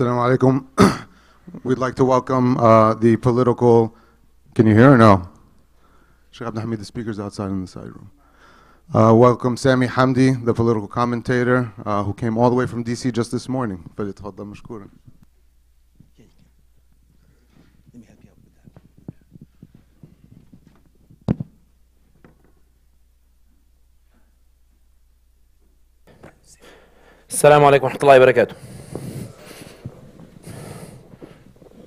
Assalamu alaikum. We'd like to welcome uh, the political. Can you hear or no? Sheikh Abdul Hamid, the speaker's outside in the side room. Uh, welcome Sami Hamdi, the political commentator, uh, who came all the way from DC just this morning. فليتفضل مشكورا. Let me help you out with that. السلام عليكم ورحمة الله وبركاته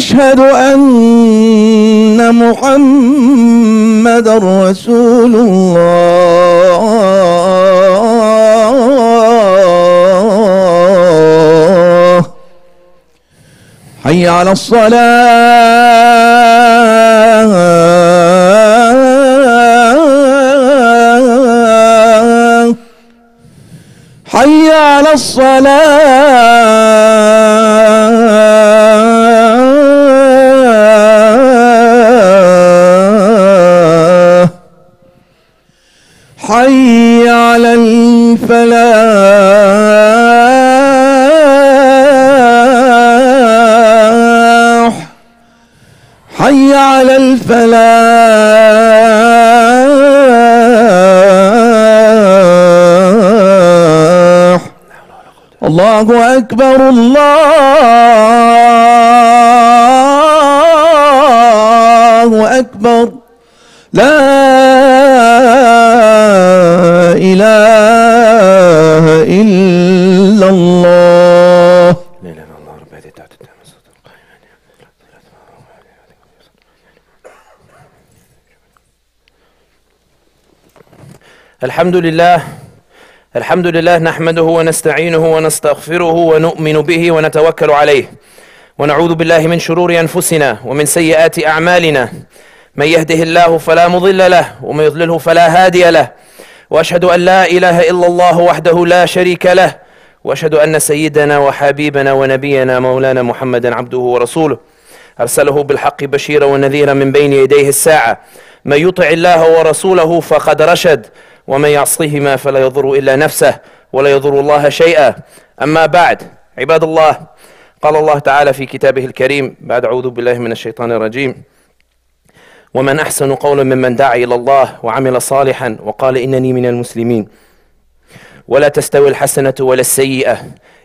أشهد أن محمدا رسول الله. حي على الصلاة. حي على الصلاة. حي على الفلاح. حي على الفلاح. الله أكبر الله أكبر. لا الحمد لله الحمد لله نحمده ونستعينه ونستغفره ونؤمن به ونتوكل عليه ونعوذ بالله من شرور انفسنا ومن سيئات اعمالنا من يهده الله فلا مضل له ومن يضلله فلا هادي له واشهد ان لا اله الا الله وحده لا شريك له واشهد ان سيدنا وحبيبنا ونبينا مولانا محمدا عبده ورسوله ارسله بالحق بشيرا ونذيرا من بين يديه الساعة من يطع الله ورسوله فقد رشد ومن يعصهما فلا يضر إلا نفسه ولا يضر الله شيئا. أما بعد عباد الله قال الله تعالى في كتابه الكريم بعد أعوذ بالله من الشيطان الرجيم ومن أحسن قولا ممن دعا إلى الله وعمل صالحا وقال إنني من المسلمين. ولا تستوي الحسنة ولا السيئة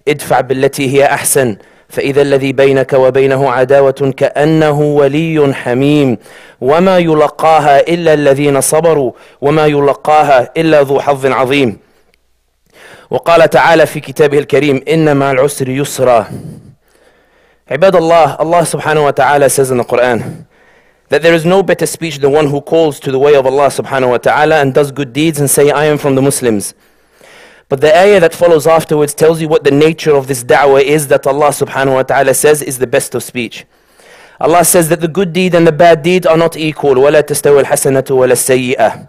ادفع بالتي هي أحسن. فإذا الذي بينك وبينه عداوة كأنه ولي حميم. وما يلقاها إلا الذين صبروا وما يلقاها إلا ذو حظ عظيم. وقال تعالى في كتابه الكريم إنما العسر يسرا. عباد الله الله سبحانه وتعالى says in the Quran that there is no better speech than one who calls to the way of Allah subhanahu wa ta'ala and does good deeds and say I am from the Muslims. but the ayah that follows afterwards tells you what the nature of this da'wah is that Allah subhanahu wa ta'ala says is the best of speech Allah says that the good deed and the bad deed are not equal ولا تستوي الحسنة ولا السيئة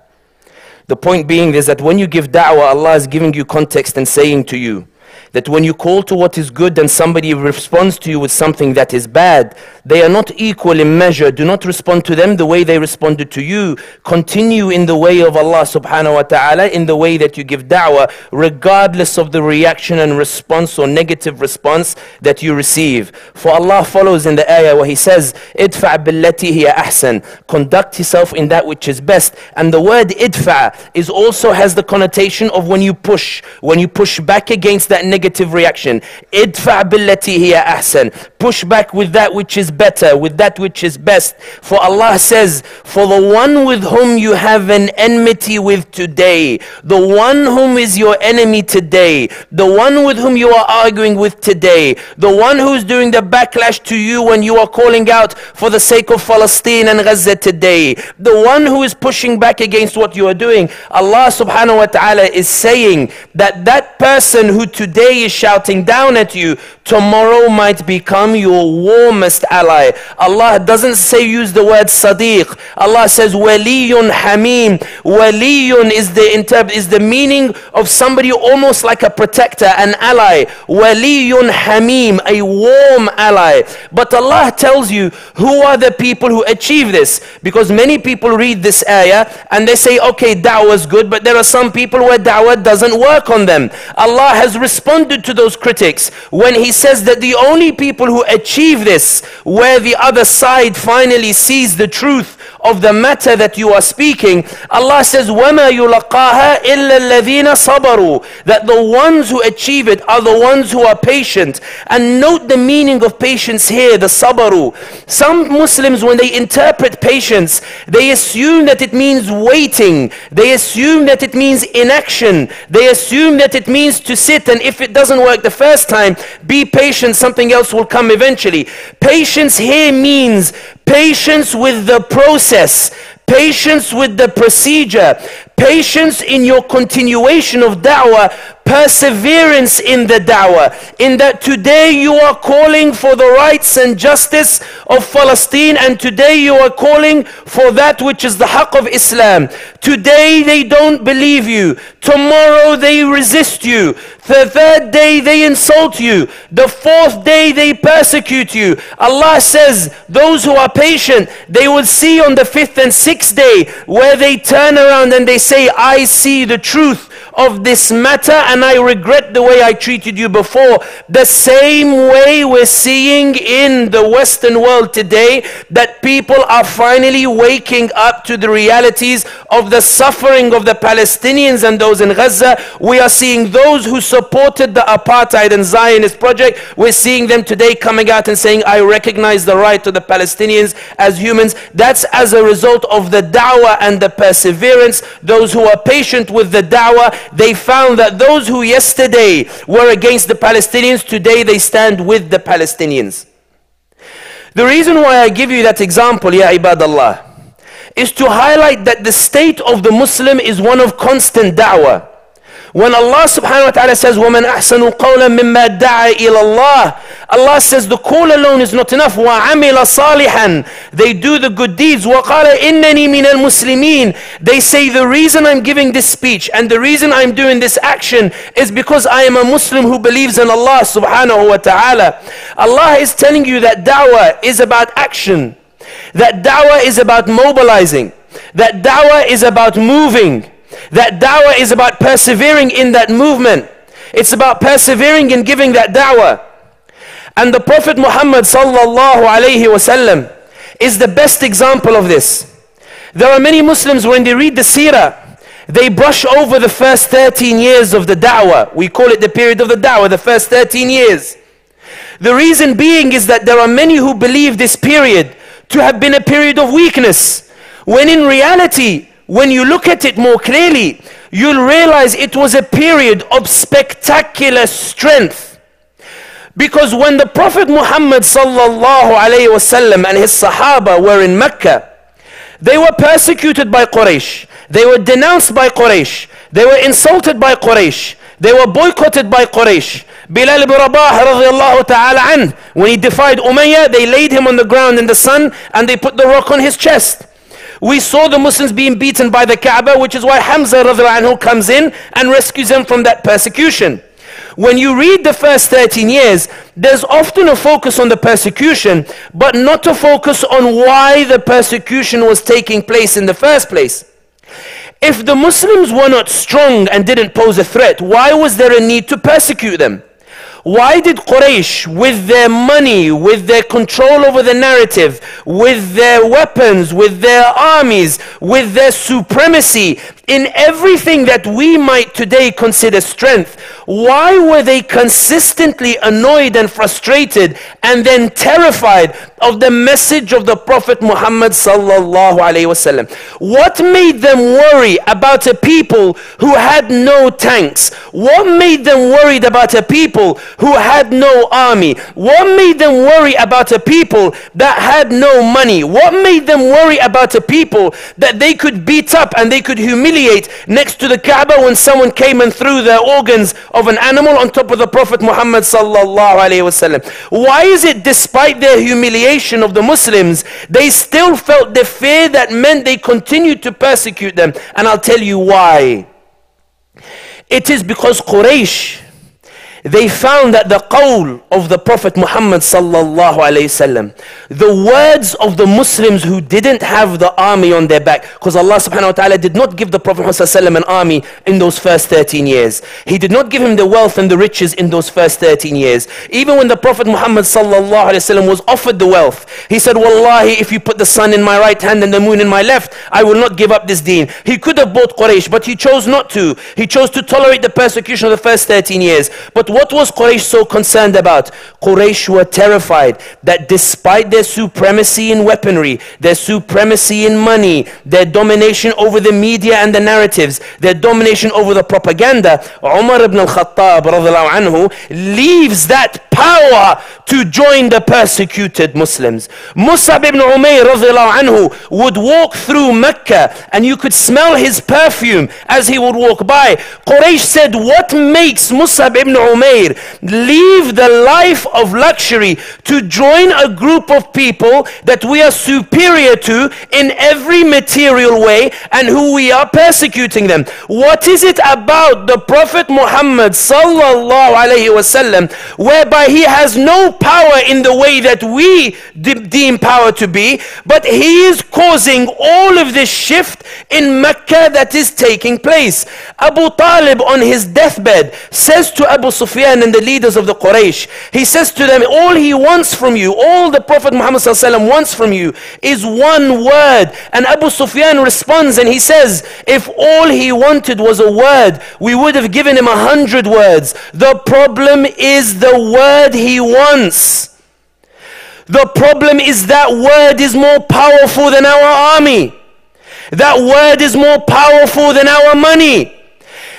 the point being is that when you give da'wah, Allah is giving you context and saying to you that when you call to what is good and somebody responds to you with something that is bad, they are not equal in measure. Do not respond to them the way they responded to you. Continue in the way of Allah subhanahu wa ta'ala, in the way that you give da'wah, regardless of the reaction and response or negative response that you receive. For Allah follows in the ayah where He says, Idfa' billati hiya ahsan. Conduct yourself in that which is best. And the word idfa' is also has the connotation of when you push, when you push back against that negative negative reaction. Idfa billati hiya ahsan. Push back with that which is better, with that which is best. For Allah says, for the one with whom you have an enmity with today, the one whom is your enemy today, the one with whom you are arguing with today, the one who's doing the backlash to you when you are calling out for the sake of Palestine and Gaza today, the one who is pushing back against what you are doing, Allah subhanahu wa ta'ala is saying that that person who today is shouting down at you, tomorrow might become your warmest ally. Allah doesn't say use the word sadiq. Allah says waliyun hamim. Waliyun is the is the meaning of somebody almost like a protector, an ally. Waliyun hamim, a warm ally. But Allah tells you who are the people who achieve this because many people read this ayah and they say okay da'wah is good but there are some people where da'wah doesn't work on them. Allah has responded to those critics when he says that the only people who achieve this where the other side finally sees the truth of the matter that you are speaking, Allah says, وَمَا يُلَقَّاهَا إِلَّا الَّذِينَ صَبَرُوا That the ones who achieve it are the ones who are patient. And note the meaning of patience here, the sabaru. Some Muslims, when they interpret patience, they assume that it means waiting. They assume that it means inaction. They assume that it means to sit and if it doesn't work the first time, be patient, something else will come eventually. Patience here means patience with the process, patience with the procedure, patience in your continuation of da'wah, perseverance in the da'wah. In that today you are calling for the rights and justice of Palestine, and today you are calling for that which is the haqq of Islam. Today they don't believe you, tomorrow they resist you, the third day they insult you, the fourth day they persecute you. Allah says, those who are patient, they will see on the fifth and sixth day where they turn around and they say, I see the truth of this matter and I regret the way I treated you before. The same way we're seeing in the Western world today that people are finally waking up to the realities of the suffering of the Palestinians and those in Gaza. We are seeing those who supported the apartheid and Zionist project. We're seeing them today coming out and saying, I recognize the right of the Palestinians as humans. That's as a result of the da'wah and the perseverance. Those who are patient with the da'wah, they found that those who yesterday were against the Palestinians, today they stand with the Palestinians. The reason why I give you that example, Ya Ibadallah, is to highlight that the state of the Muslim is one of constant da'wah. When Allah subhanahu wa ta'ala says, وَمَنْ أَحْسَنُ قَوْلًا مِمَّا دَعَى إِلَى اللَّهِ Allah says the call alone is not enough. وَعَمِلَ صَالِحًا They do the good deeds. وَقَالَ إِنَّنِي مِنَ الْمُسْلِمِينَ They say the reason I'm giving this speech and the reason I'm doing this action is because I am a Muslim who believes in Allah subhanahu wa ta'ala. Allah is telling you that da'wah is about action. That da'wah is about mobilizing. That da'wah is about moving. That da'wah is about persevering in that movement. It's about persevering in giving that da'wah. And the Prophet Muhammad sallallahu wasallam is the best example of this. There are many Muslims when they read the seerah, they brush over the first 13 years of the da'wah. We call it the period of the da'wah, the first 13 years. The reason being is that there are many who believe this period to have been a period of weakness. When in reality, when you look at it more clearly, you'll realize it was a period of spectacular strength. Because when the Prophet Muhammad sallallahu wasallam and his Sahaba were in Mecca, they were persecuted by Quraysh. They were denounced by Quraysh. They were insulted by Quraysh. They were boycotted by Quraysh. Bilal ibn Rabah ta'ala an, when he defied Umayyah, they laid him on the ground in the sun and they put the rock on his chest. We saw the Muslims being beaten by the Kaaba, which is why Hamza anhu comes in and rescues them from that persecution. When you read the first 13 years, there's often a focus on the persecution, but not a focus on why the persecution was taking place in the first place. If the Muslims were not strong and didn't pose a threat, why was there a need to persecute them? Why did Quraysh, with their money, with their control over the narrative, with their weapons, with their armies, with their supremacy, in everything that we might today consider strength, why were they consistently annoyed and frustrated and then terrified of the message of the Prophet Muhammad sallallahu alaihi wasallam? What made them worry about a people who had no tanks? What made them worried about a people who had no army? What made them worry about a people that had no money? What made them worry about a people that they could beat up and they could humiliate next to the Kaaba when someone came and threw the organs of an animal on top of the Prophet Muhammad sallallahu alaihi wasallam? Why is it despite their humiliation of the Muslims, they still felt the fear that meant they continued to persecute them? And I'll tell you why. It is because Quraysh they found that the qawl of the Prophet Muhammad sallallahu alayhi wasallam, the words of the Muslims who didn't have the army on their back, because Allah subhanahu wa ta'ala did not give the Prophet Muhammad sallallahu an army in those first 13 years. He did not give him the wealth and the riches in those first 13 years. Even when the Prophet Muhammad sallallahu alayhi wasallam was offered the wealth, he said, Wallahi, if you put the sun in my right hand and the moon in my left, I will not give up this deen. He could have bought Quraysh, but he chose not to. He chose to tolerate the persecution of the first 13 years. But what was Quraysh so concerned about? Quraysh were terrified that despite their supremacy in weaponry, their supremacy in money, their domination over the media and the narratives, their domination over the propaganda, Umar ibn al-Khattab anhu, leaves that power to join the persecuted Muslims. Musab ibn Umayr anhu would walk through Mecca and you could smell his perfume as he would walk by. Quraysh said, what makes Musab ibn Umayr leave the life of luxury to join a group of people that we are superior to in every material way and who we are persecuting them? What is it about the Prophet Muhammad sallallahu alayhi wasallam whereby he has no power in the way that we de- deem power to be, but he is causing all of this shift in Mecca that is taking place. Abu Talib on his deathbed says to Abu Sufyan and the leaders of the Quraysh, he says to them, all he wants from you, all the Prophet Muhammad wants from you is one word. And Abu Sufyan responds and he says, if all he wanted was a word, we would have given him a hundred words. The problem is the word he wants. The problem is that word is more powerful than our army. That word is more powerful than our money.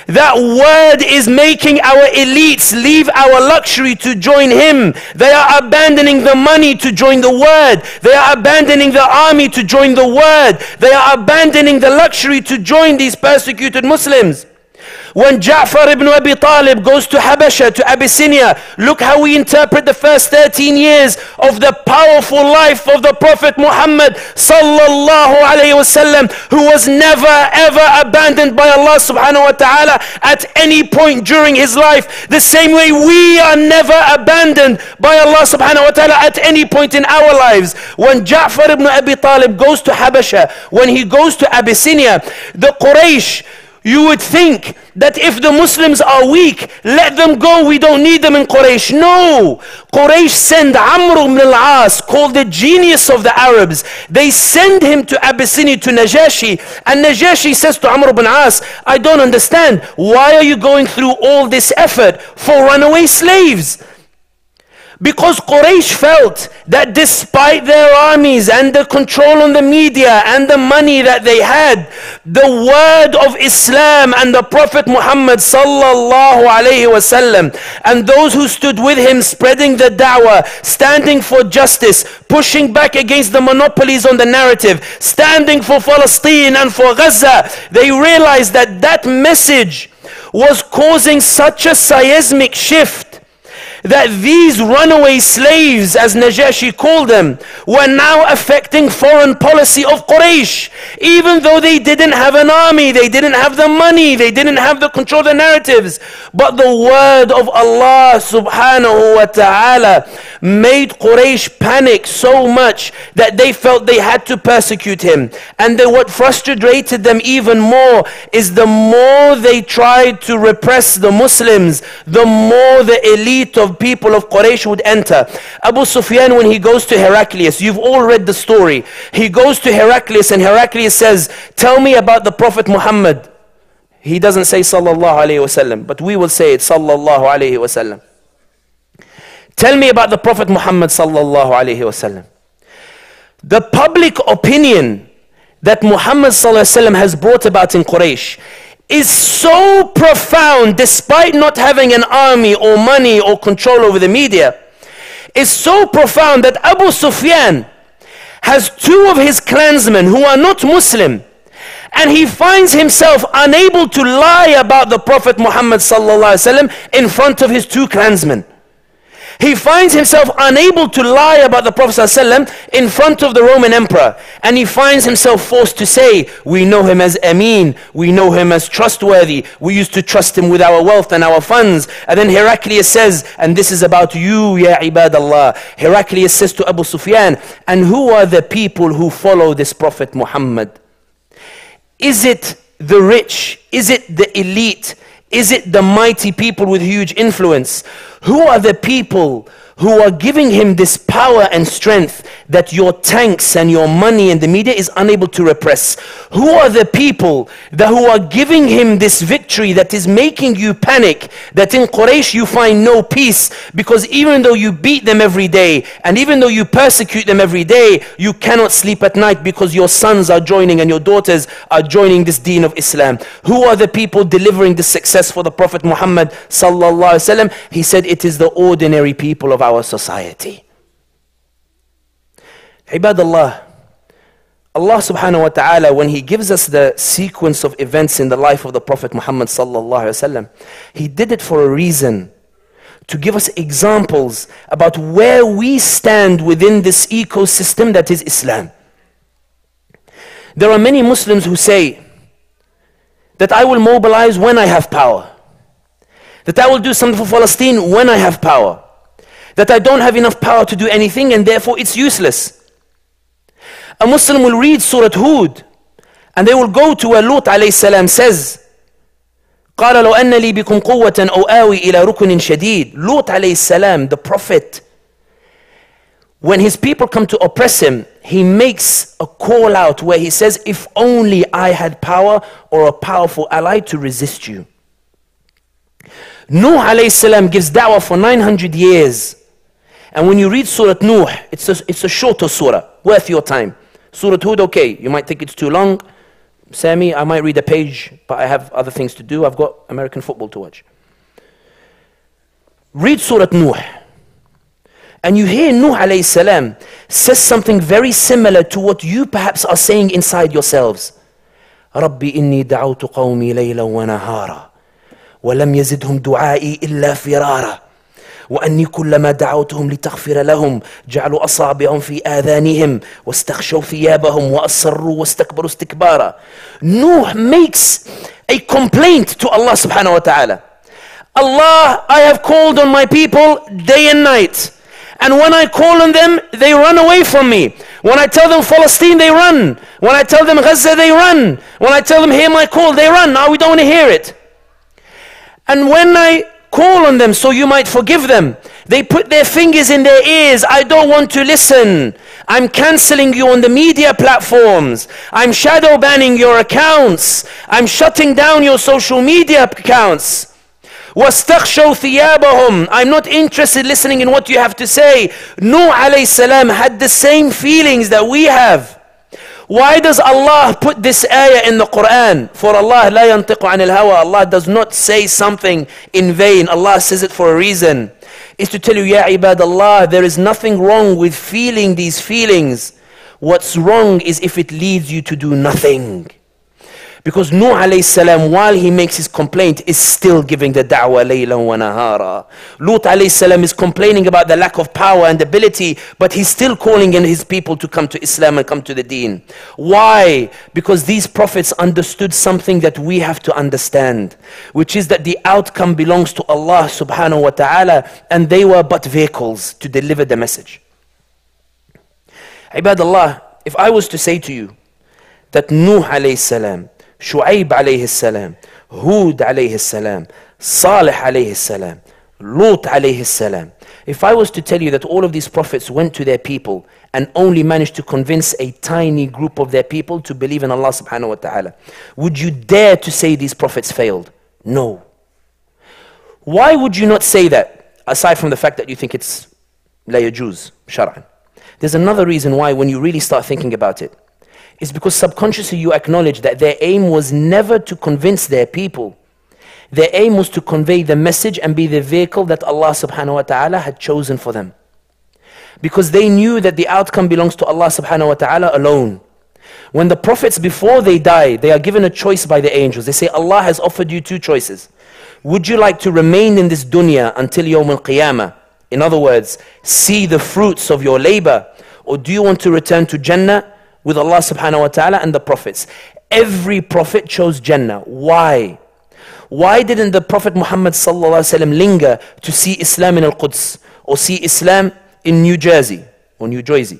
That word is making our elites leave our luxury to join him. They are abandoning the money to join the word. They are abandoning the army to join the word. They are abandoning the luxury to join these persecuted Muslims. When Ja'far ibn Abi Talib goes to Habasha, to Abyssinia, look how we interpret the first 13 years of the powerful life of the Prophet Muhammad sallallahu alayhi wasallam, who was never ever abandoned by Allah subhanahu wa ta'ala at any point during his life. The same way we are never abandoned by Allah subhanahu wa ta'ala at any point in our lives. When Ja'far ibn Abi Talib goes to Habasha, when he goes to Abyssinia, the Quraysh, you would think that if the Muslims are weak, let them go, we don't need them in Quraysh. No! Quraysh send Amr ibn al-As, called the genius of the Arabs. They send him to Abyssinia, to Najashi. And Najashi says to Amr ibn al-As, I don't understand. Why are you going through all this effort for runaway slaves? Because Quraysh felt that despite their armies and the control on the media and the money that they had, the word of Islam and the Prophet Muhammad sallallahu alayhi wasallam and those who stood with him spreading the da'wah, standing for justice, pushing back against the monopolies on the narrative, standing for Palestine and for Gaza, they realized that that message was causing such a seismic shift that these runaway slaves, as Najashi called them, were now affecting foreign policy of Quraysh. Even though they didn't have an army, they didn't have the money, they didn't have the control of the narratives. But the word of Allah subhanahu wa ta'ala made Quraysh panic so much that they felt they had to persecute him. And what frustrated them even more is the more they tried to repress the Muslims, the more the elite of of people of Quraysh would enter. Abu Sufyan, when he goes to Heraclius, you've all read the story. He goes to Heraclius and Heraclius says, Tell me about the Prophet Muhammad. he doesn't say sallallahu alayhi wasallam, but we will say it sallallahu alayhi wasallam. Tell me about the Prophet Muhammad sallallahu alayhi wasallam. The public opinion that Muhammad sallallahu alayhi wasallam has brought about in Quraysh is so profound despite not having an army or money or control over the media is so profound that Abu Sufyan has two of his clansmen who are not Muslim and he finds himself unable to lie about the Prophet Muhammad in front of his two clansmen. He finds himself unable to lie about the Prophet ﷺ in front of the Roman emperor. And he finds himself forced to say, We know him as Amin, we know him as trustworthy, we used to trust him with our wealth and our funds. And then Heraclius says, And this is about you, Ya Ibadallah. Heraclius says to Abu Sufyan, And who are the people who follow this Prophet Muhammad? Is it the rich? Is it the elite? Is it the mighty people with huge influence? Who are the people who are giving him this power and strength that your tanks and your money and the media is unable to repress? Who are the people that who are giving him this victory that is making you panic that in Quraysh you find no peace because even though you beat them every day and even though you persecute them every day, you cannot sleep at night because your sons are joining and your daughters are joining this deen of Islam. Who are the people delivering the success for the Prophet Muhammad sallallahu alaihi wasallam? He said it is the ordinary people of our society. Ibadallah, Allah subhanahu wa ta'ala, when He gives us the sequence of events in the life of the Prophet Muhammad sallallahu alaihi wasallam, He did it for a reason. To give us examples about where we stand within this ecosystem that is Islam. There are many Muslims who say that I will mobilize when I have power, that I will do something for Palestine when I have power that I don't have enough power to do anything and therefore it's useless A Muslim will read Surah Hud and they will go to where Lut alayhi salam says, قال لو أن لي بكم قوة أو آوي إلى ركن شديد Lut alayhi salam, the prophet, when his people come to oppress him, he makes a call out where he says, If only I had power or a powerful ally to resist you. Nuh alayhi salam gives da'wah for 900 years. And when you read Surah Nuh, it's a, it's a shorter surah, worth your time. Surah Hud, okay, you might think it's too long. Sami, I might read a page, but I have other things to do. I've got American football to watch. Read Surah Nuh. And you hear Nuh alayhi salam says something very similar to what you perhaps are saying inside yourselves. رَبِّ إِنِّي دَعَوْتُ قَوْمِي لَيْلًا وَنَهَارًا وَلَمْ يَزِدْهُمْ دُعَائِي إِلَّا فِرَارًا وأني كلما دعوتهم لتغفر لهم جعلوا أصابعهم في آذانهم واستغشوا ثيابهم وأصروا واستكبروا استكبارا Nuh makes a complaint to Allah subhanahu wa ta'ala Allah, I have called on my people day and night. And when I call on them, they run away from me. When I tell them Palestine, they run. When I tell them Gaza, they run. When I tell them hear my call, they run. Now we don't want to hear it. And when I call on them so you might forgive them. They put their fingers in their ears. I don't want to listen. I'm canceling you on the media platforms. I'm shadow banning your accounts. I'm shutting down your social media accounts. وَاسْتَخْشَوْا ثِيَابَهُمْ I'm not interested listening in what you have to say. Nuh alayhi salam had the same feelings that we have. Why does Allah put this ayah in the Quran? For Allah لا ينطق عن الهوى. Allah does not say something in vain. Allah says it for a reason. Is to tell you, Ya ibad Allah, there is nothing wrong with feeling these feelings. What's wrong is if it leads you to do nothing. Because Nuh alayhi salam, while he makes his complaint, is still giving the da'wah laylan wa nahara. Lut alayhi salam is complaining about the lack of power and ability, but he's still calling in his people to come to Islam and come to the deen. Why? Because these prophets understood something that we have to understand, which is that the outcome belongs to Allah subhanahu wa ta'ala, and they were but vehicles to deliver the message. Ibadallah, if I was to say to you that Nuh alayhi salam, Shu'aib alayhi salam, Hud alayhi salam, Salih alayhi salam, Lut alayhi salam. If I was to tell you that all of these prophets went to their people and only managed to convince a tiny group of their people to believe in Allah subhanahu wa ta'ala, would you dare to say these prophets failed? No. Why would you not say that, aside from the fact that you think it's la yajuz, shar'an? There's another reason why when you really start thinking about it. It's because subconsciously you acknowledge that their aim was never to convince their people. Their aim was to convey the message and be the vehicle that Allah subhanahu wa ta'ala had chosen for them. Because they knew that the outcome belongs to Allah subhanahu wa ta'ala alone. When the prophets before they die, they are given a choice by the angels. They say, Allah has offered you two choices. Would you like to remain in this dunya until Yawm al-Qiyamah? In other words, see the fruits of your labor. Or do you want to return to Jannah with Allah subhanahu wa ta'ala and the prophets? Every prophet chose Jannah. Why? Why didn't the Prophet Muhammad sallallahu linger to see Islam in Al-Quds or see Islam in New Jersey or New Jersey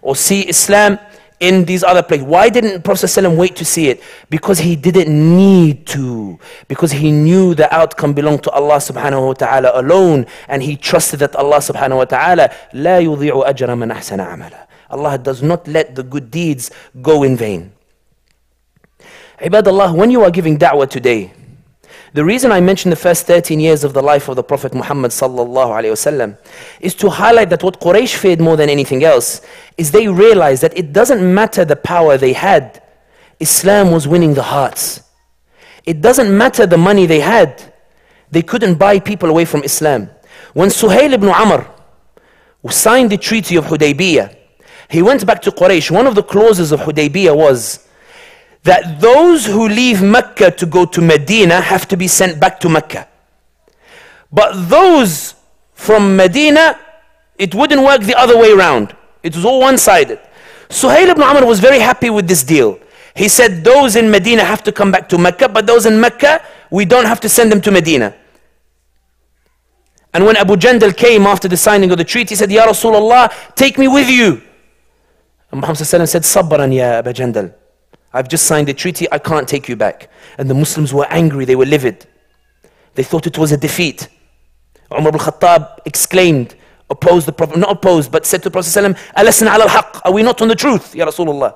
or see Islam in these other places. Why didn't Prophet ﷺ wait to see it? Because he didn't need to. Because he knew the outcome belonged to Allah subhanahu wa ta'ala alone. And he trusted that Allah subhanahu wa ta'ala لا يضيع أجر من أحسن عملا. Allah does not let the good deeds go in vain. Ibadallah, when you are giving da'wah today, the reason I mention the first 13 years of the life of the Prophet Muhammad sallallahu alaihi wasallam is to highlight that what Quraysh feared more than anything else is they realized that it doesn't matter the power they had, Islam was winning the hearts. It doesn't matter the money they had, they couldn't buy people away from Islam. When Suhail ibn Amr signed the treaty of Hudaybiyah, he went back to Quraysh. One of the clauses of Hudaybiyah was that those who leave Mecca to go to Medina have to be sent back to Mecca. But those from Medina, it wouldn't work the other way around. It was all one sided. Suhail ibn Amr was very happy with this deal. He said, Those in Medina have to come back to Mecca, but those in Mecca, we don't have to send them to Medina. And when Abu Jandal came after the signing of the treaty, he said, Ya Rasulullah, take me with you. And Muhammad said, Sabbaran ya Abu Jandal. I've just signed a treaty, I can't take you back. And the Muslims were angry, they were livid. They thought it was a defeat. Umar ibn Khattab exclaimed, opposed the Prophet, not opposed, but said to the Prophet, Alasna al haq, are we not on the truth, Ya Rasulullah?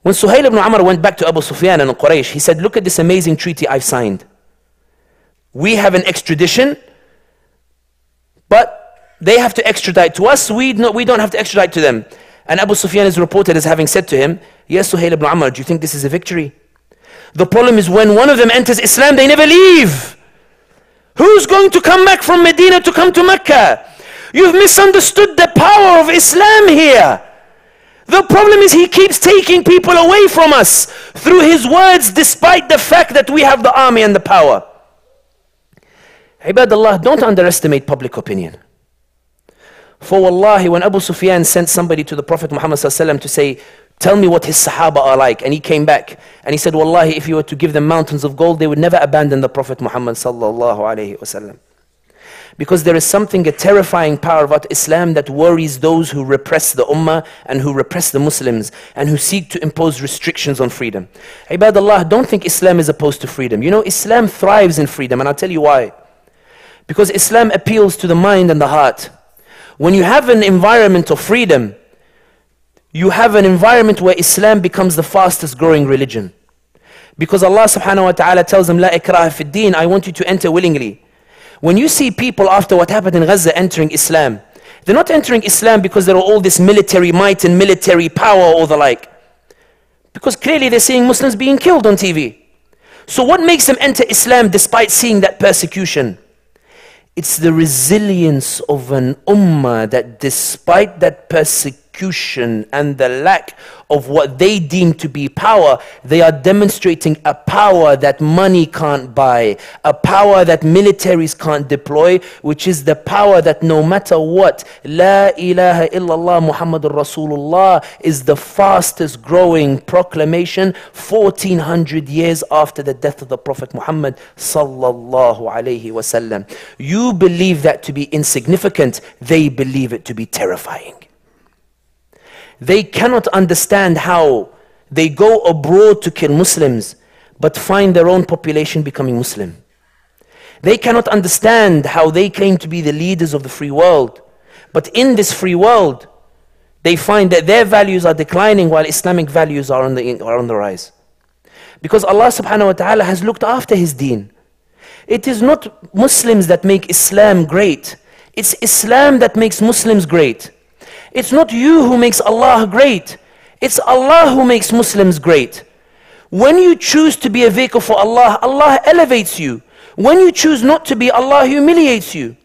When Suhail ibn Umar went back to Abu Sufyan and Quraysh, he said, Look at this amazing treaty I've signed. We have an extradition, but they have to extradite to us, we, no, we don't have to extradite to them. And Abu Sufyan is reported as having said to him, Yes, Suhail ibn Amr, do you think this is a victory? The problem is when one of them enters Islam, they never leave. Who's going to come back from Medina to come to Mecca? You've misunderstood the power of Islam here. The problem is he keeps taking people away from us through his words despite the fact that we have the army and the power. Ibadallah, don't underestimate public opinion. For wallahi, when Abu Sufyan sent somebody to the Prophet Muhammad to say, Tell me what his Sahaba are like. And he came back and he said, Wallahi, if you were to give them mountains of gold, they would never abandon the Prophet Muhammad. Because there is something, a terrifying power about Islam that worries those who repress the Ummah and who repress the Muslims and who seek to impose restrictions on freedom. Ibadallah, don't think Islam is opposed to freedom. You know, Islam thrives in freedom, and I'll tell you why. Because Islam appeals to the mind and the heart. When you have an environment of freedom, you have an environment where Islam becomes the fastest growing religion. Because Allah subhanahu wa ta'ala tells them, La ikraha fi deen, I want you to enter willingly. When you see people after what happened in Gaza entering Islam, they're not entering Islam because there are all this military might and military power or the like. Because clearly they're seeing Muslims being killed on TV. So what makes them enter Islam despite seeing that persecution? It's the resilience of an ummah that despite that persecution, persecution and the lack of what they deem to be power, they are demonstrating a power that money can't buy, a power that militaries can't deploy, which is the power that no matter what, La ilaha illallah Muhammadur Rasulullah is the fastest growing proclamation 1400 years after the death of the Prophet Muhammad sallallahu alayhi wasallam. You believe that to be insignificant, they believe it to be terrifying. They cannot understand how they go abroad to kill Muslims but find their own population becoming Muslim. They cannot understand how they claim to be the leaders of the free world. But in this free world, they find that their values are declining while Islamic values are on the, are on the rise. Because Allah subhanahu wa ta'ala has looked after His deen. It is not Muslims that make Islam great. It's Islam that makes Muslims great. It's not you who makes Allah great. It's Allah who makes Muslims great. When you choose to be a vehicle for Allah, Allah elevates you. When you choose not to be, Allah humiliates you.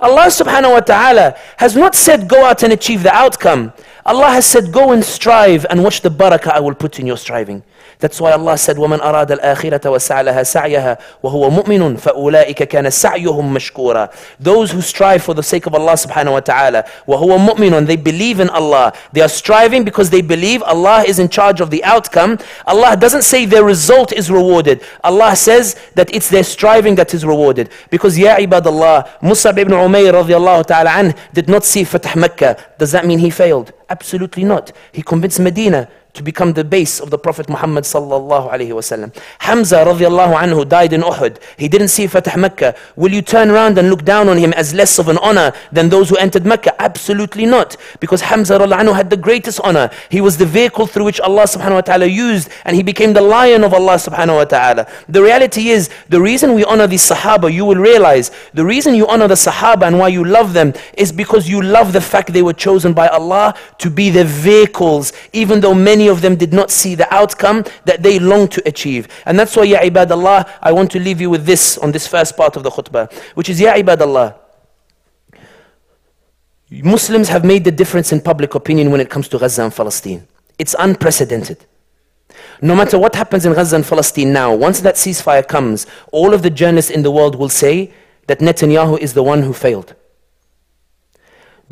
Allah subhanahu wa ta'ala has not said go out and achieve the outcome. Allah has said go and strive and watch the barakah I will put in your striving. That's why Allah said, وَمَنْ أَرَادَ الْآخِرَةَ وَسَعْ لَهَا سَعْيَهَا وَهُوَ مُؤْمِنٌ فَأُولَٰئِكَ كَانَ سَعْيُهُمْ مَشْكُورًا Those who strive for the sake of Allah subhanahu wa ta'ala, وَهُوَ مُؤْمِنٌ They believe in Allah. They are striving because they believe Allah is in charge of the outcome. Allah doesn't say their result is rewarded. Allah says that it's their striving that is rewarded. Because Ya ibadallah, Musab ibn Umayr radiallahu ta'ala anh did not see Fatah Mecca. Does that mean he failed? Absolutely not. He convinced Medina to become the base of the Prophet Muhammad sallallahu alaihi wasallam. Hamza radiallahu anhu died in Uhud. He didn't see Fatah Mecca. Will you turn around and look down on him as less of an honor than those who entered Mecca? Absolutely not. Because Hamza radiallahu anhu had the greatest honor. He was the vehicle through which Allah subhanahu wa ta'ala used and he became the lion of Allah subhanahu wa ta'ala. The reality is, the reason we honor the Sahaba, you will realize, the reason you honor the Sahaba and why you love them is because you love the fact they were chosen by Allah to be the vehicles, even though many of them did not see the outcome that they long to achieve. And that's why, Ya ibadallah, I want to leave you with this on this first part of the khutbah, which is, Ya ibadallah, Muslims have made the difference in public opinion when it comes to Gaza and Palestine. It's unprecedented. No matter what happens in Gaza and Palestine now, once that ceasefire comes, all of the journalists in the world will say that Netanyahu is the one who failed.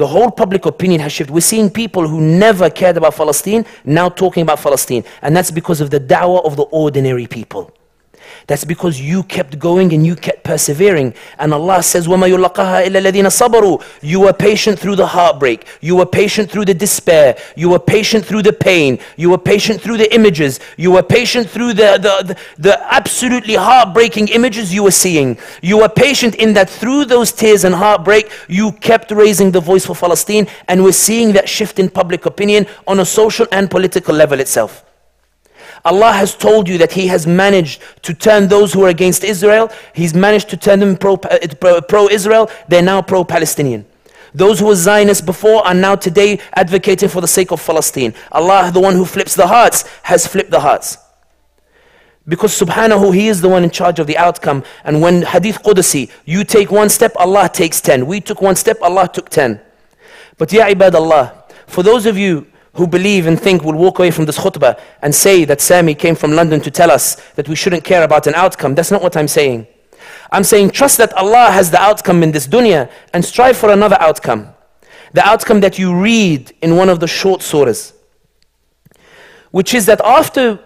The whole public opinion has shifted. We're seeing people who never cared about Palestine now talking about Palestine. And that's because of the dawah of the ordinary people. That's because you kept going and you kept persevering. And Allah says, وَمَا يُلَقَهَا إِلَّا الَّذِينَ صَبَرُوا You were patient through the heartbreak. You were patient through the despair. You were patient through the pain. You were patient through the images. You were patient through the, the, the, the absolutely heartbreaking images you were seeing. You were patient in that through those tears and heartbreak, you kept raising the voice for Palestine. And we're seeing that shift in public opinion on a social and political level itself. Allah has told you that He has managed to turn those who are against Israel, He's managed to turn them pro uh, Israel, they're now pro Palestinian. Those who were Zionists before are now today advocating for the sake of Palestine. Allah, the one who flips the hearts, has flipped the hearts. Because subhanahu, He is the one in charge of the outcome. And when Hadith Qudsi, you take one step, Allah takes ten. We took one step, Allah took ten. But ya ibad Allah, for those of you who believe and think will walk away from this khutbah and say that Sami came from London to tell us that we shouldn't care about an outcome. That's not what I'm saying. I'm saying trust that Allah has the outcome in this dunya and strive for another outcome. The outcome that you read in one of the short surahs. Which is that after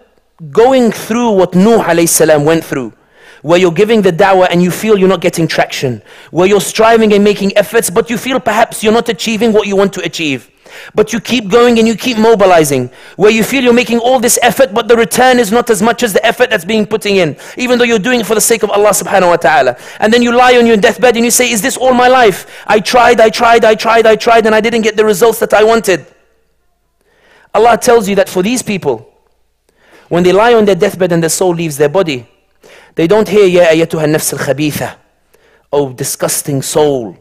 going through what Nuh alayhi salam went through, where you're giving the da'wah and you feel you're not getting traction, where you're striving and making efforts, but you feel perhaps you're not achieving what you want to achieve. But you keep going and you keep mobilizing. Where you feel you're making all this effort, but the return is not as much as the effort that's being putting in. Even though you're doing it for the sake of Allah subhanahu wa ta'ala. And then you lie on your deathbed and you say, Is this all my life? I tried, I tried, I tried, I tried, and I didn't get the results that I wanted. Allah tells you that for these people, when they lie on their deathbed and their soul leaves their body, they don't hear, Ya ayatuha nafs al khabitha. Oh, disgusting soul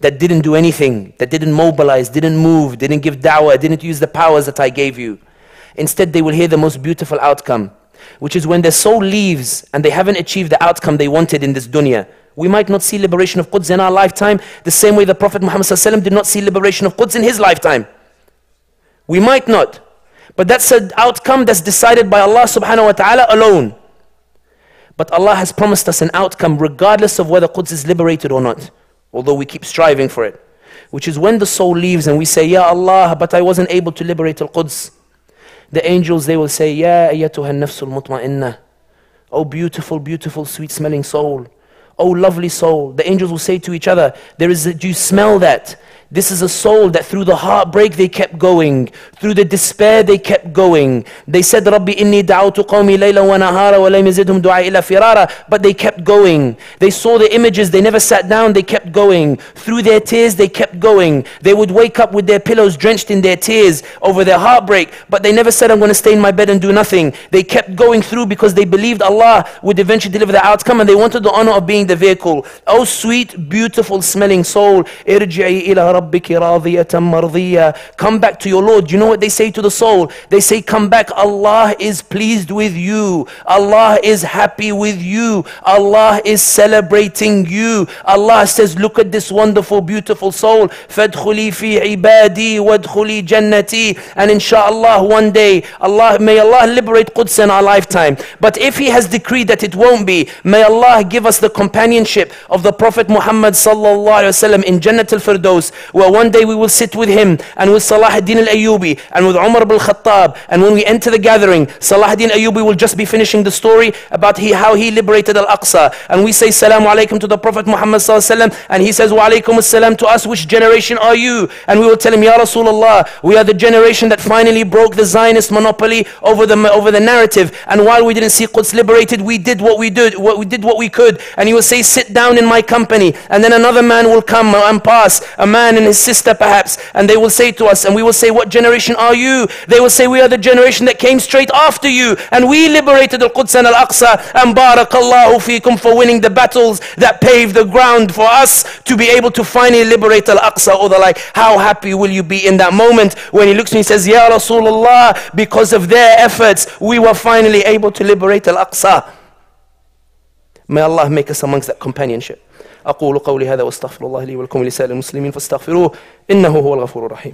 that didn't do anything, that didn't mobilize, didn't move, didn't give da'wah, didn't use the powers that I gave you. Instead, they will hear the most beautiful outcome, which is when their soul leaves and they haven't achieved the outcome they wanted in this dunya. We might not see liberation of Quds in our lifetime the same way the Prophet Muhammad did not see liberation of Quds in his lifetime. We might not. But that's an outcome that's decided by Allah subhanahu wa ta'ala alone. But Allah has promised us an outcome regardless of whether Quds is liberated or not although we keep striving for it. Which is when the soul leaves and we say, Ya Allah, but I wasn't able to liberate Al-Quds. The angels, they will say, Ya ayyatuha nafsul mutma'inna. Oh beautiful, beautiful, sweet smelling soul. Oh lovely soul. The angels will say to each other, there is, do you smell that? This is a soul that through the heartbreak they kept going. Through the despair, they kept going. They said, Rabbi, inni da'utu qawmi layla wa nahara wa lam yazidhum du'a illa firara. But they kept going. They saw the images. They never sat down. They kept going. Through their tears, they kept going. They would wake up with their pillows drenched in their tears over their heartbreak. But they never said, I'm going to stay in my bed and do nothing. They kept going through because they believed Allah would eventually deliver the outcome and they wanted the honor of being the vehicle. Oh, sweet, beautiful smelling soul. Come back to your Lord. You know what they say to the soul? They say, come back. Allah is pleased with you. Allah is happy with you. Allah is celebrating you. Allah says, look at this wonderful, beautiful soul. فادخلي في عبادي وادخلي جنتي And inshallah, one day, Allah, may Allah liberate Quds in our lifetime. But if He has decreed that it won't be, may Allah give us the companionship of the Prophet Muhammad sallallahu alaihi wasallam in Jannat al-Firdaus where one day we will sit with him and with Salah ad-Din al-Ayyubi and with Umar ibn khattab. And when we enter the gathering, Salah ad-Din al-Ayyubi will just be finishing the story about he, how he liberated Al-Aqsa. And we say Salamu alaykum to the Prophet Muhammad sallallahu and he says Wa alaykum as-salam to us, which generation are you? And we will tell him, Ya Rasulullah, we are the generation that finally broke the Zionist monopoly over the, over the narrative. And while we didn't see Quds liberated, we did what we did, what we did what we could. And he will say, sit down in my company. And then another man will come and pass, a man and his sister perhaps, and they will say to us, and we will say, What generation are you? They will say, We are the generation that came straight after you, and we liberated Al Quds and Al Aqsa, and Barakallahu fikum for winning the battles that paved the ground for us to be able to finally liberate Al Aqsa or the like. How happy will you be in that moment when he looks and he says, Ya Rasulullah, because of their efforts, we were finally able to liberate Al Aqsa. May Allah make us amongst that companionship. أقول قولي هذا واستغفر الله لي ولكم ولسائر المسلمين فاستغفروه إنه هو الغفور الرحيم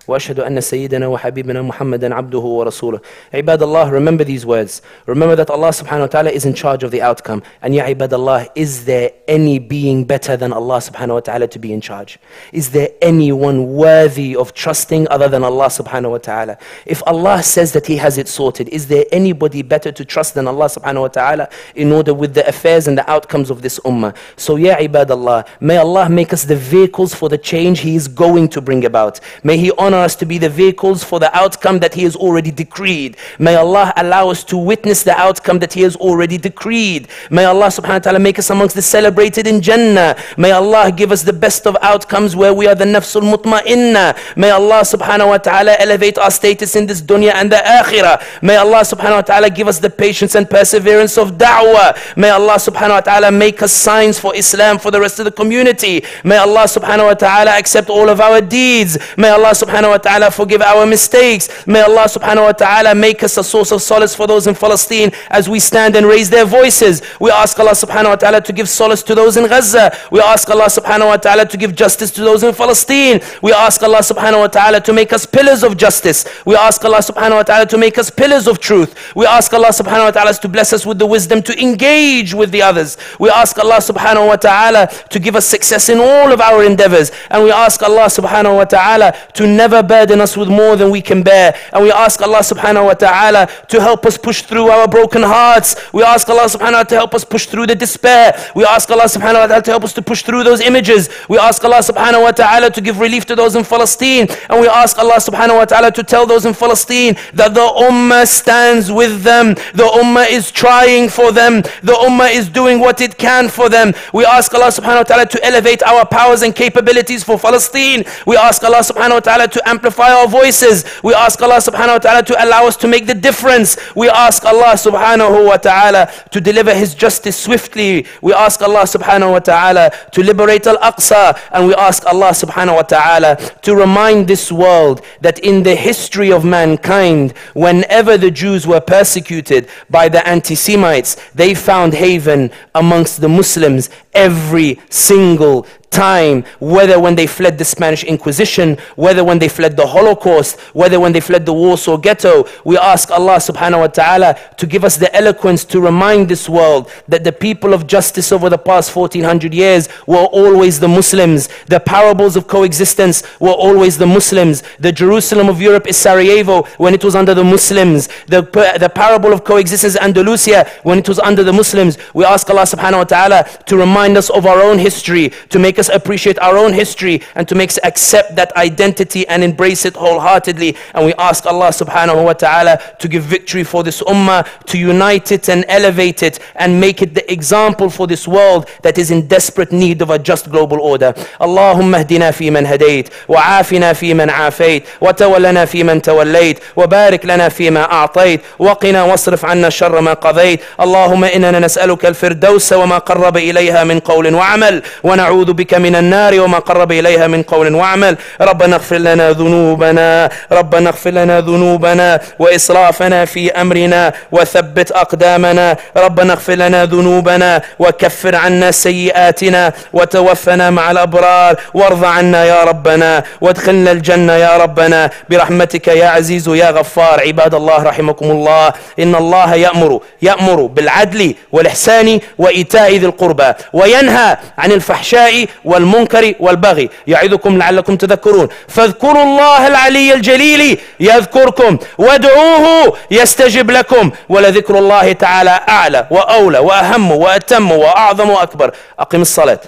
واشهد ان سيدنا وحبيبنا محمدا عبده ورسوله عباد الله remember these words remember that Allah subhanahu wa ta'ala is in charge of the outcome and ya عباد الله is there any being better than Allah subhanahu wa ta'ala to be in charge is there anyone worthy of trusting other than Allah subhanahu wa ta'ala if Allah says that he has it sorted is there anybody better to trust than Allah subhanahu wa ta'ala in order with the affairs and the outcomes of this ummah so ya عباد الله may Allah make us the vehicles for the change he is going to bring about may he honor us to be the vehicles for the outcome that He has already decreed. May Allah allow us to witness the outcome that He has already decreed. May Allah subhanahu wa ta'ala make us amongst the celebrated in Jannah. May Allah give us the best of outcomes where we are the nafsul mutma'inna. May Allah subhanahu wa ta'ala elevate our status in this dunya and the akhirah. May Allah subhanahu wa ta'ala give us the patience and perseverance of da'wah. May Allah subhanahu wa ta'ala make us signs for Islam for the rest of the community. May Allah subhanahu wa ta'ala accept all of our deeds. May Allah subhanahu wa ta'ala forgive our mistakes. May Allah subhanahu wa ta'ala make us a source of solace for those in Palestine as we stand and raise their voices. We ask Allah subhanahu wa ta'ala to give solace to those in Gaza. We ask Allah subhanahu wa ta'ala to give justice to those in Palestine. We ask Allah subhanahu wa ta'ala to make us pillars of justice. We ask Allah subhanahu wa ta'ala to make us pillars of truth. We ask Allah subhanahu wa ta'ala to bless us with the wisdom to engage with the others. We ask Allah subhanahu wa ta'ala to give us success in all of our endeavors. And we ask Allah subhanahu wa ta'ala to never burden us with more than we can bear. And we ask Allah subhanahu wa ta'ala to help us push through our broken hearts. We ask Allah subhanahu wa ta'ala to help us push through the despair. We ask Allah subhanahu wa ta'ala to help us to push through those images. We ask Allah subhanahu wa ta'ala to give relief to those in Palestine. And we ask Allah subhanahu wa ta'ala to tell those in Palestine that the ummah stands with them. The ummah is trying for them. The ummah is doing what it can for them. We ask Allah subhanahu wa ta'ala to elevate our powers and capabilities for Palestine. We ask Allah subhanahu wa ta'ala to amplify our voices. We ask Allah subhanahu wa ta'ala to allow us to make the difference. We ask Allah subhanahu wa ta'ala to deliver His justice swiftly. We ask Allah subhanahu wa ta'ala to liberate Al-Aqsa. And we ask Allah subhanahu wa ta'ala to remind this world that in the history of mankind, whenever the Jews were persecuted by the anti-Semites, they found haven amongst the Muslims every single time, whether when they fled the Spanish Inquisition, whether when they fled the Holocaust, whether when they fled the Warsaw Ghetto. We ask Allah subhanahu wa ta'ala to give us the eloquence to remind this world that the people of justice over the past 1400 years were always the Muslims. The parables of coexistence were always the Muslims. The Jerusalem of Europe is Sarajevo when it was under the Muslims. The, the parable of coexistence Andalusia when it was under the Muslims. We ask Allah subhanahu wa ta'ala to remind us of our own history, to make us appreciate our own history and to make us accept that identity and embrace it wholeheartedly. And we ask Allah subhanahu wa ta'ala to give victory for this ummah, to unite it and elevate it and make it the example for this world that is in desperate need of a just global order. اللهم اهدنا فيمن هديت وعافنا فيمن عافيت وتولنا فيمن توليت وبارك لنا فيما أعطيت وقنا واصرف عنا شر ما قضيت اللهم إننا نسألك الفردوس وما قرب إليها من قول وعمل ونعوذ بك من النار وما قرب إليها من قول وعمل. ربنا اغفر لنا ذنوبنا ربنا اغفر لنا ذنوبنا وإسرافنا في أمرنا وثبت أقدامنا. ربنا اغفر لنا ذنوبنا وكفر عنا سيئاتنا وتوفنا مع الأبرار وارض عنا يا ربنا وادخلنا الجنة يا ربنا. برحمتك يا عزيز يا غفار عباد الله رحمكم الله. إن الله يأمر يأمر بالعدل والإحسان وإيتاء ذي القربى. وينهى عن الفحشاء والمنكر والبغي. يعظكم لعلكم تذكرون. فاذكروا الله العلي الجليل يذكركم وادعوه يستجب لكم. ولذكر الله تعالى أعلى وأولى وأهم وأتم وأعظم وأكبر. أقم الصلاة.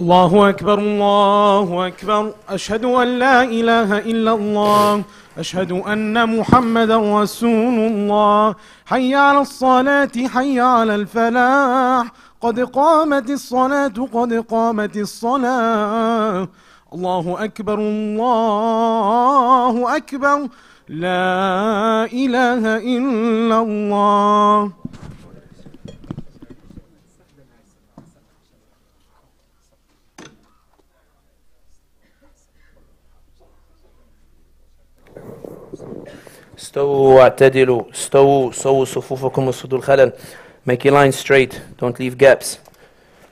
الله أكبر الله أكبر. أشهد أن لا إله إلا الله. أشهد أن محمدا رسول الله. حي على الصلاة حي على الفلاح. قد قامت الصلاة قد قامت الصلاة. الله أكبر الله أكبر. لا إله إلا الله. استووا واعتدلوا استووا سووا صفوفكم وسدوا الخلل make your line straight don't leave gaps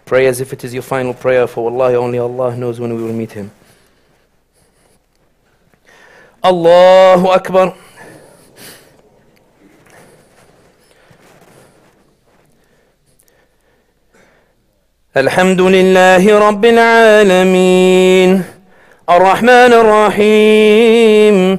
pray as if it is your final prayer for wallahi only Allah knows when we will meet him Allahu Akbar الحمد لله رب العالمين الرحمن الرحيم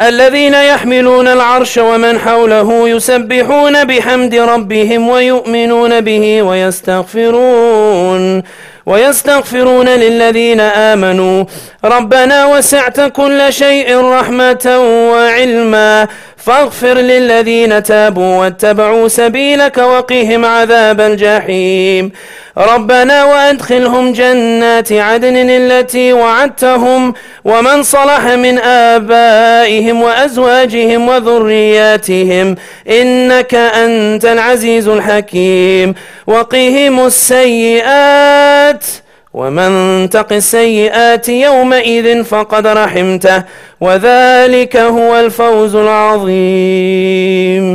الذين يحملون العرش ومن حوله يسبحون بحمد ربهم ويؤمنون به ويستغفرون ويستغفرون للذين آمنوا. ربنا وسعت كل شيء رحمة وعلما. فاغفر للذين تابوا واتبعوا سبيلك وقهم عذاب الجحيم. ربنا وأدخلهم جنات عدن التي وعدتهم ومن صلح من آبائهم وأزواجهم وذرياتهم إنك أنت العزيز الحكيم. وقهم السيئات ومن تق السيئات يومئذ فقد رحمته وذلك هو الفوز العظيم.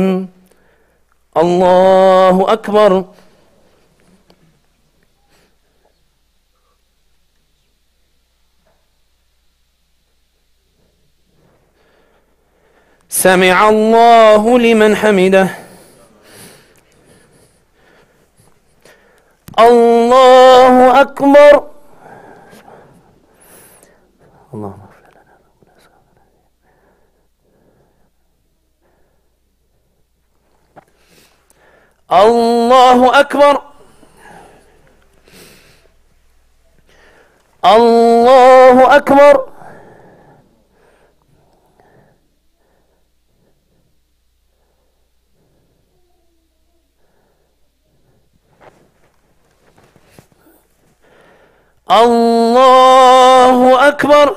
الله أكبر. سمع الله لمن حمده الله أكبر اللهم اغفر لنا الله أكبر الله أكبر الله أكبر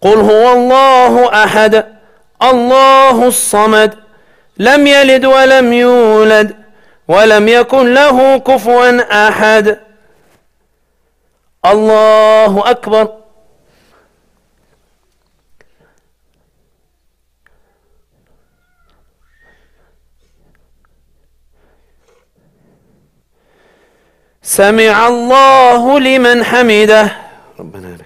قل هو الله احد الله الصمد لم يلد ولم يولد ولم يكن له كفوا احد. الله أكبر. سمع الله لمن حمده. ربنا لك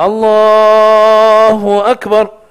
الله أكبر.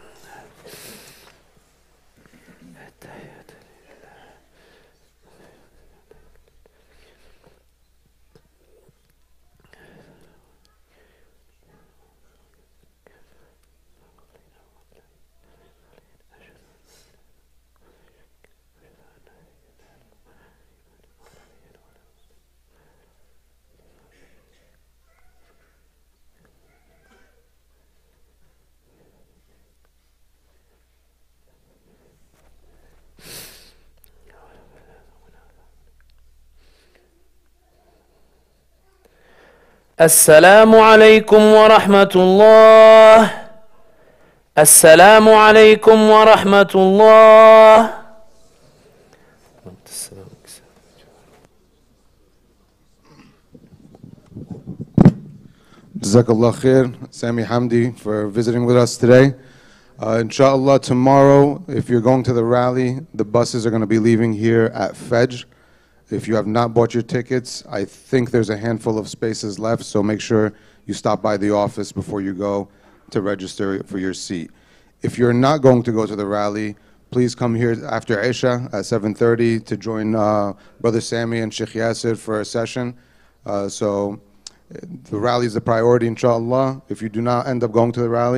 السلام عليكم ورحمة الله السلام عليكم ورحمة الله Jazakallah khair, Sami Hamdi, for visiting with us today. Uh, inshallah, tomorrow, if you're going to the rally, the buses are going to be leaving here at Fej. If you have not bought your tickets, I think there's a handful of spaces left, so make sure you stop by the office before you go to register for your seat. If you're not going to go to the rally, please come here after Isha at 7.30 to join uh, Brother Sami and Sheikh Yasir for a session. Uh, so the rally is a priority, inshallah. If you do not end up going to the rally,